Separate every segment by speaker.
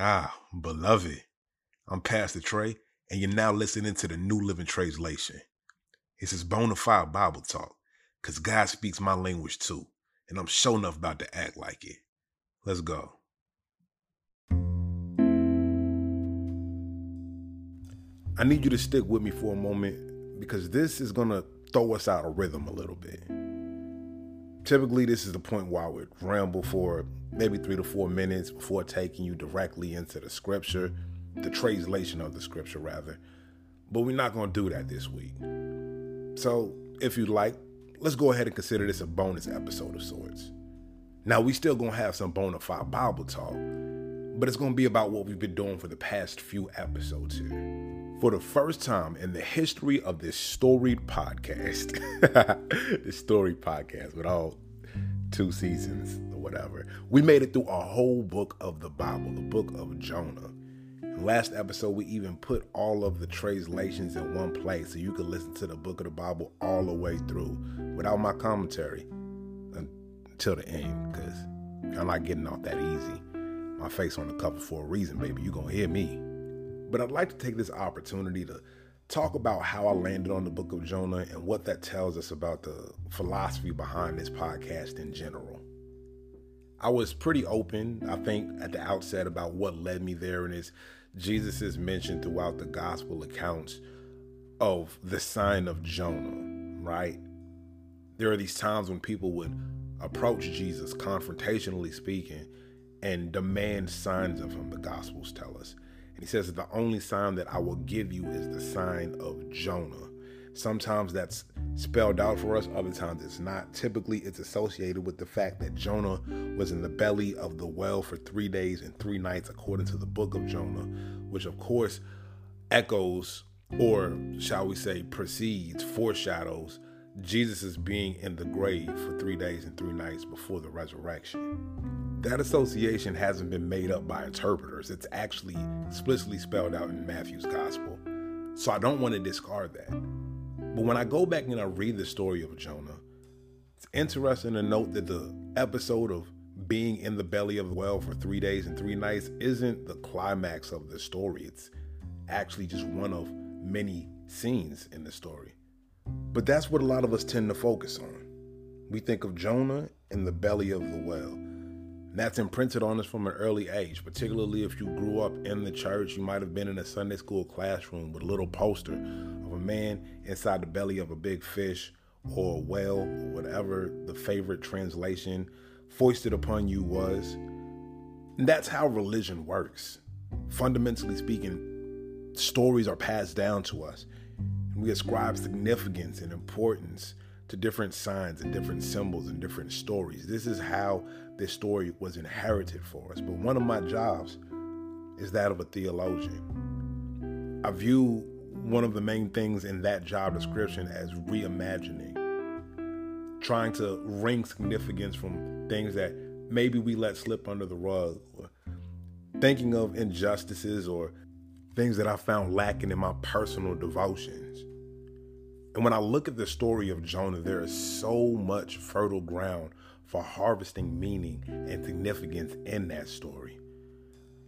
Speaker 1: Ah, beloved. I'm Pastor Trey, and you're now listening to the New Living Translation. It's this is bona fide Bible talk, because God speaks my language too, and I'm sure enough about to act like it. Let's go. I need you to stick with me for a moment because this is going to throw us out of rhythm a little bit. Typically, this is the point where I would ramble for maybe three to four minutes before taking you directly into the scripture, the translation of the scripture, rather. But we're not going to do that this week. So, if you'd like, let's go ahead and consider this a bonus episode of sorts. Now, we still going to have some bona fide Bible talk, but it's going to be about what we've been doing for the past few episodes here. For the first time in the history of this storied podcast, this storied podcast with all two seasons or whatever, we made it through a whole book of the Bible, the book of Jonah. Last episode, we even put all of the translations in one place so you could listen to the book of the Bible all the way through without my commentary until the end, because I'm not getting off that easy. My face on the cover for a reason, baby. You're going to hear me. But I'd like to take this opportunity to talk about how I landed on the book of Jonah and what that tells us about the philosophy behind this podcast in general. I was pretty open, I think, at the outset about what led me there, and it's Jesus is mentioned throughout the gospel accounts of the sign of Jonah, right? There are these times when people would approach Jesus, confrontationally speaking, and demand signs of him, the gospels tell us. And he says the only sign that I will give you is the sign of Jonah. Sometimes that's spelled out for us, other times it's not. Typically, it's associated with the fact that Jonah was in the belly of the well for three days and three nights, according to the book of Jonah, which of course echoes, or shall we say, precedes, foreshadows Jesus' being in the grave for three days and three nights before the resurrection. That association hasn't been made up by interpreters. It's actually explicitly spelled out in Matthew's gospel. So I don't want to discard that. But when I go back and I read the story of Jonah, it's interesting to note that the episode of being in the belly of the well for three days and three nights isn't the climax of the story. It's actually just one of many scenes in the story. But that's what a lot of us tend to focus on. We think of Jonah in the belly of the well. That's imprinted on us from an early age, particularly if you grew up in the church. You might have been in a Sunday school classroom with a little poster of a man inside the belly of a big fish or a whale, or whatever the favorite translation foisted upon you was. And that's how religion works. Fundamentally speaking, stories are passed down to us. And we ascribe significance and importance to different signs and different symbols and different stories. This is how this story was inherited for us. But one of my jobs is that of a theologian. I view one of the main things in that job description as reimagining, trying to wring significance from things that maybe we let slip under the rug, or thinking of injustices or things that I found lacking in my personal devotions. And when I look at the story of Jonah, there is so much fertile ground for harvesting meaning and significance in that story.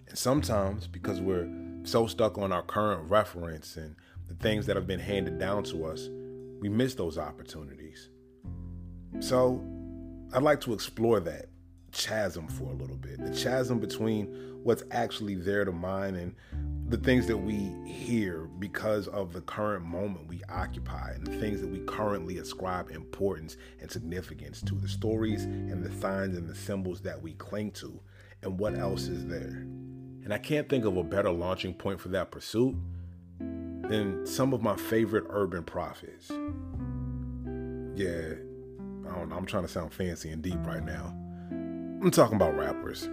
Speaker 1: And sometimes, because we're so stuck on our current reference and the things that have been handed down to us, we miss those opportunities. So, I'd like to explore that chasm for a little bit the chasm between what's actually there to mine and the things that we hear because of the current moment we occupy and the things that we currently ascribe importance and significance to, the stories and the signs and the symbols that we cling to, and what else is there. And I can't think of a better launching point for that pursuit than some of my favorite urban prophets. Yeah, I don't know, I'm trying to sound fancy and deep right now. I'm talking about rappers.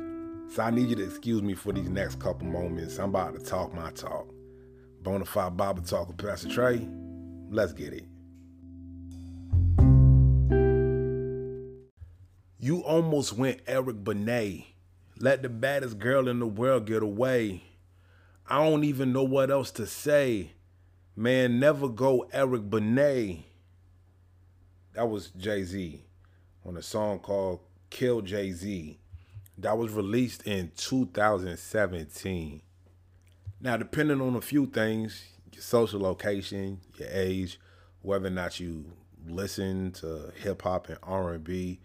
Speaker 1: So I need you to excuse me for these next couple moments. I'm about to talk my talk. Bonafide Bible Talk with Pastor Trey. Let's get it. You almost went Eric Benet. Let the baddest girl in the world get away. I don't even know what else to say. Man, never go Eric Benet. That was Jay Z on a song called Kill Jay Z that was released in 2017. Now, depending on a few things, your social location, your age, whether or not you listen to hip hop and R&B,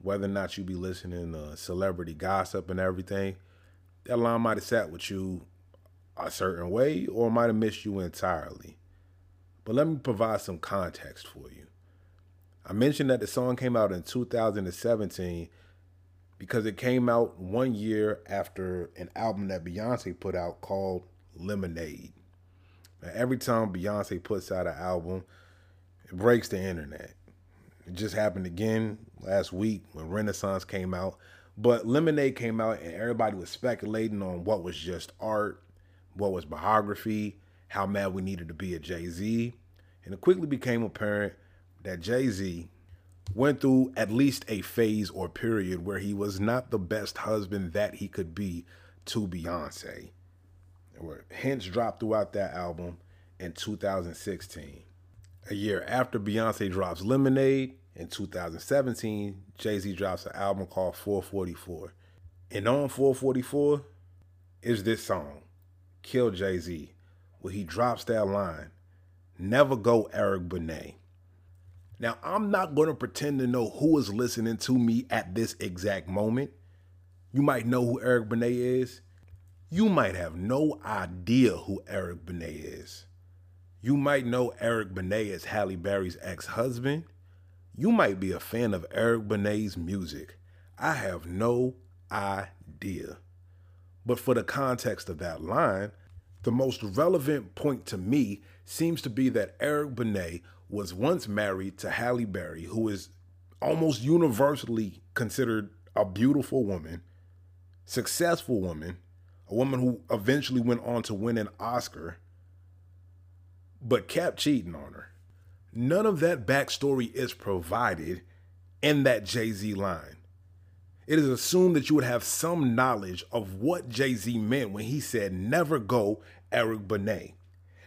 Speaker 1: whether or not you be listening to celebrity gossip and everything, that line might have sat with you a certain way or might have missed you entirely. But let me provide some context for you. I mentioned that the song came out in 2017 because it came out one year after an album that Beyonce put out called Lemonade. Now, every time Beyonce puts out an album, it breaks the internet. It just happened again last week when Renaissance came out. But Lemonade came out and everybody was speculating on what was just art, what was biography, how mad we needed to be at Jay Z. And it quickly became apparent that Jay Z went through at least a phase or period where he was not the best husband that he could be to Beyonce. There were hints dropped throughout that album in 2016. A year after Beyonce drops Lemonade in 2017, Jay Z drops an album called 444. And on 444 is this song, Kill Jay Z, where he drops that line Never go Eric Benet. Now, I'm not going to pretend to know who is listening to me at this exact moment. You might know who Eric Benet is. You might have no idea who Eric Benet is. You might know Eric Benet as Halle Berry's ex husband. You might be a fan of Eric Benet's music. I have no idea. But for the context of that line, the most relevant point to me seems to be that Eric Benet was once married to Halle Berry, who is almost universally considered a beautiful woman, successful woman, a woman who eventually went on to win an Oscar, but kept cheating on her. None of that backstory is provided in that Jay Z line. It is assumed that you would have some knowledge of what Jay Z meant when he said, never go Eric Benet.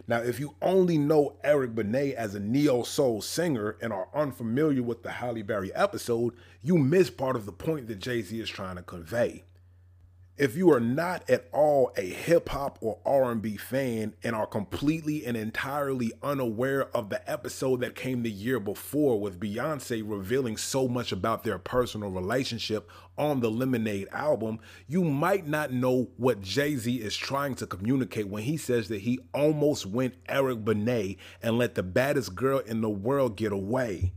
Speaker 1: Now, if you only know Eric Benet as a neo soul singer and are unfamiliar with the Halle Berry episode, you miss part of the point that Jay Z is trying to convey. If you are not at all a hip hop or R&B fan and are completely and entirely unaware of the episode that came the year before with Beyonce revealing so much about their personal relationship on the Lemonade album, you might not know what Jay-Z is trying to communicate when he says that he almost went Eric Benet and let the baddest girl in the world get away.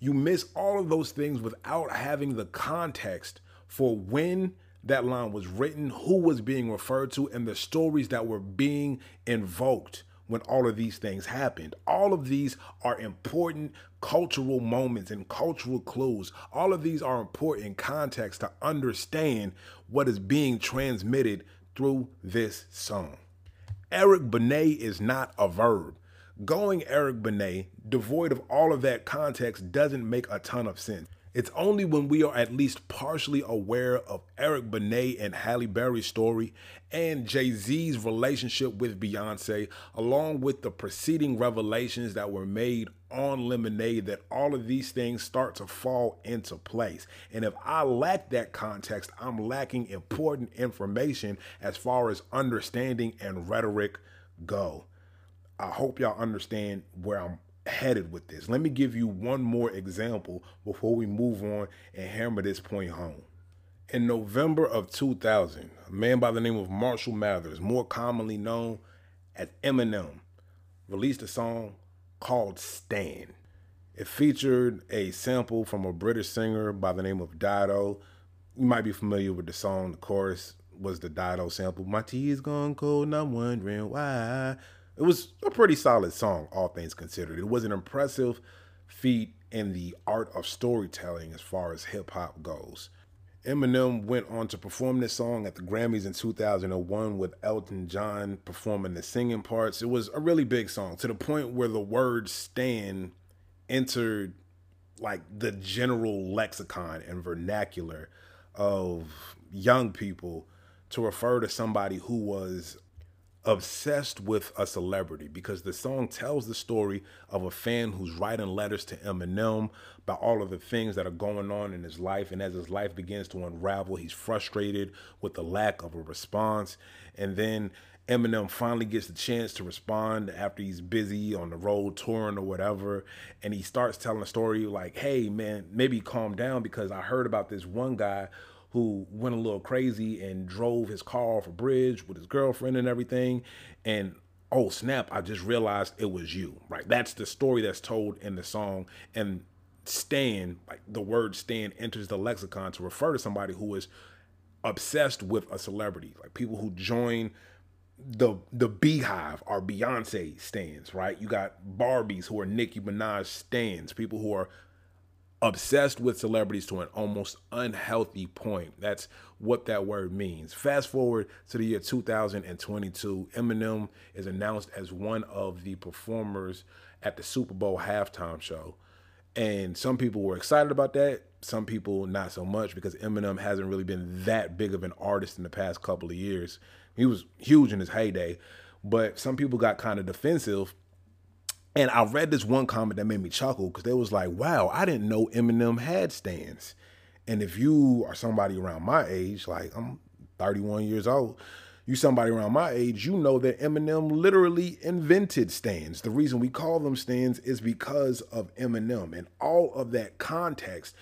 Speaker 1: You miss all of those things without having the context for when that line was written, who was being referred to, and the stories that were being invoked when all of these things happened. All of these are important cultural moments and cultural clues. All of these are important context to understand what is being transmitted through this song. Eric Benet is not a verb. Going Eric Benet, devoid of all of that context, doesn't make a ton of sense. It's only when we are at least partially aware of Eric Benet and Halle Berry's story and Jay Z's relationship with Beyonce, along with the preceding revelations that were made on Lemonade, that all of these things start to fall into place. And if I lack that context, I'm lacking important information as far as understanding and rhetoric go. I hope y'all understand where I'm headed with this. Let me give you one more example before we move on and hammer this point home. In November of 2000, a man by the name of Marshall Mathers, more commonly known as Eminem, released a song called Stan. It featured a sample from a British singer by the name of Dido. You might be familiar with the song. The chorus was the Dido sample. My tea is gone cold and I'm wondering why. It was a pretty solid song, all things considered. It was an impressive feat in the art of storytelling as far as hip hop goes. Eminem went on to perform this song at the Grammys in 2001 with Elton John performing the singing parts. It was a really big song to the point where the word Stan entered like the general lexicon and vernacular of young people to refer to somebody who was obsessed with a celebrity because the song tells the story of a fan who's writing letters to Eminem about all of the things that are going on in his life. And as his life begins to unravel, he's frustrated with the lack of a response. And then Eminem finally gets the chance to respond after he's busy on the road touring or whatever. And he starts telling a story like, hey, man, maybe calm down because I heard about this one guy who went a little crazy and drove his car off a bridge with his girlfriend and everything. And oh snap, I just realized it was you, right? That's the story that's told in the song. And Stan, like the word Stan enters the lexicon to refer to somebody who is obsessed with a celebrity, like people who join the the BeyHive are Beyonce stans, right? You got Barbies who are Nicki Minaj stans, people who are obsessed with celebrities to an almost unhealthy point. That's what that word means. Fast forward to the year 2022, Eminem is announced as one of the performers at the Super Bowl halftime show. And some people were excited about that, some people not so much because Eminem hasn't really been that big of an artist in the past couple of years. He was huge in his heyday, but some people got kind of defensive and I read this one comment that made me chuckle because they was like, wow, I didn't know Eminem had stans. And if you are somebody around my age, like I'm 31 years old, you somebody around my age, you know that Eminem literally invented stans. The reason we call them stans is because of Eminem. And all of that context,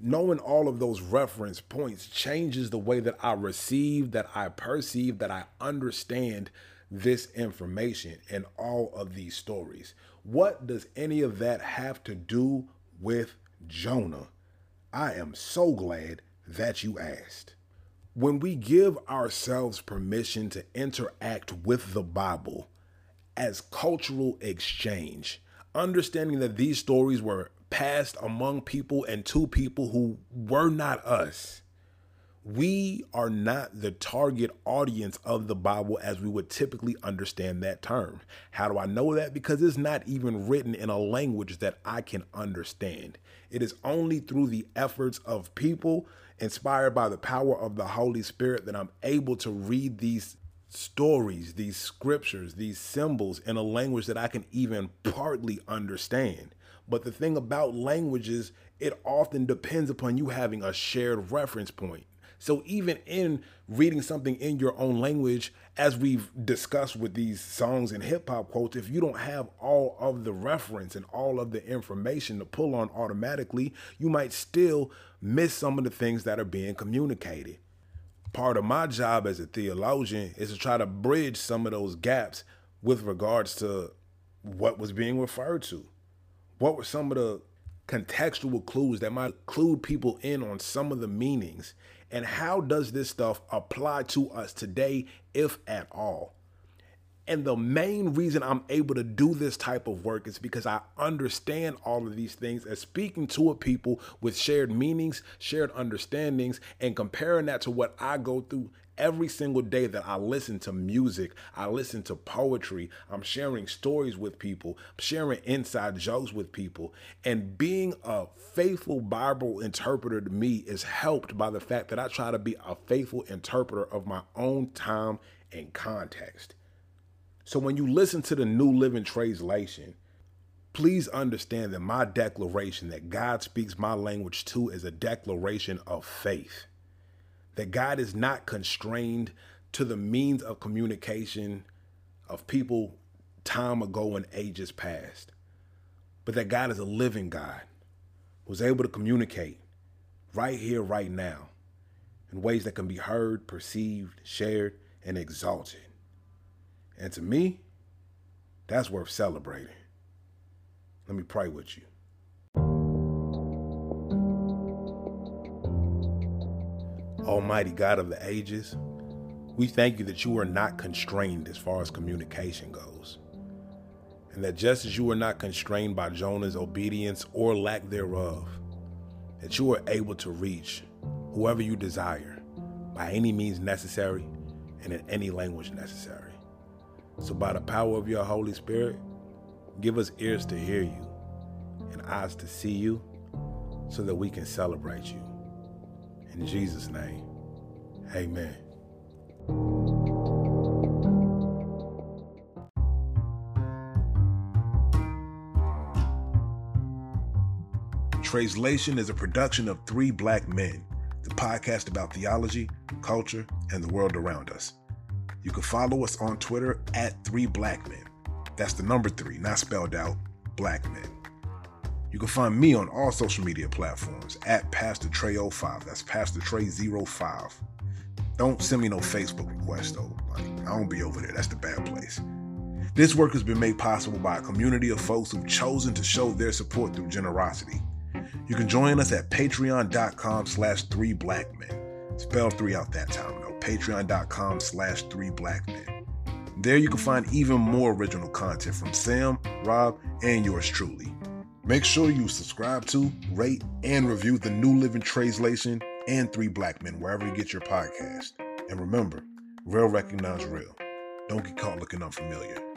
Speaker 1: knowing all of those reference points changes the way that I receive, that I perceive, that I understand this information and all of these stories. What does any of that have to do with Jonah? I am so glad that you asked. When we give ourselves permission to interact with the Bible as cultural exchange, understanding that these stories were passed among people and to people who were not us, we are not the target audience of the Bible as we would typically understand that term. How do I know that? Because it's not even written in a language that I can understand. It is only through the efforts of people inspired by the power of the Holy Spirit that I'm able to read these stories, these scriptures, these symbols in a language that I can even partly understand. But the thing about languages, it often depends upon you having a shared reference point. So even in reading something in your own language, as we've discussed with these songs and hip hop quotes, if you don't have all of the reference and all of the information to pull on automatically, you might still miss some of the things that are being communicated. Part of my job as a theologian is to try to bridge some of those gaps with regards to what was being referred to. What were some of the contextual clues that might clue people in on some of the meanings and how does this stuff apply to us today, if at all? And the main reason I'm able to do this type of work is because I understand all of these things as speaking to a people with shared meanings, shared understandings, and comparing that to what I go through every single day that I listen to music, I listen too poetry, I'm sharing stories with people, I'm sharing inside jokes with people. And being a faithful Bible interpreter to me is helped by the fact that I try to be a faithful interpreter of my own time and context. So when you listen to the New Living Translation, please understand that my declaration that God speaks my language to is a declaration of faith that God is not constrained to the means of communication of people time ago and ages past, but that God is a living God who's able to communicate right here, right now, in ways that can be heard, perceived, shared, and exalted. And to me, that's worth celebrating. Let me pray with you. Almighty God of the ages, we thank you that you are not constrained as far as communication goes. And that just as you were not constrained by Jonah's obedience or lack thereof, that you are able to reach whoever you desire by any means necessary and in any language necessary. So, by the power of your Holy Spirit, give us ears to hear you and eyes to see you so that we can celebrate you. In Jesus' name, amen. Translation is a production of Three Black Men, the podcast about theology, culture, and the world around us. You can follow us on Twitter at Three Black Men. That's the number three, not spelled out, Black Men. You can find me on all social media platforms at Pastor Trey05. That's Pastor Trey05. Don't send me no Facebook requests though. Like, I don't be over there. That's the bad place. This work has been made possible by a community of folks who've chosen to show their support through generosity. You can join us at patreon.com slash three black men. Spell three out that time though. Patreon.com slash three black men. There you can find even more original content from Sam, Rob, and yours truly. Make sure you subscribe to, rate, and review the New Living Translation and Three Black Men wherever you get your podcast. And remember, real recognize real. Don't get caught looking unfamiliar.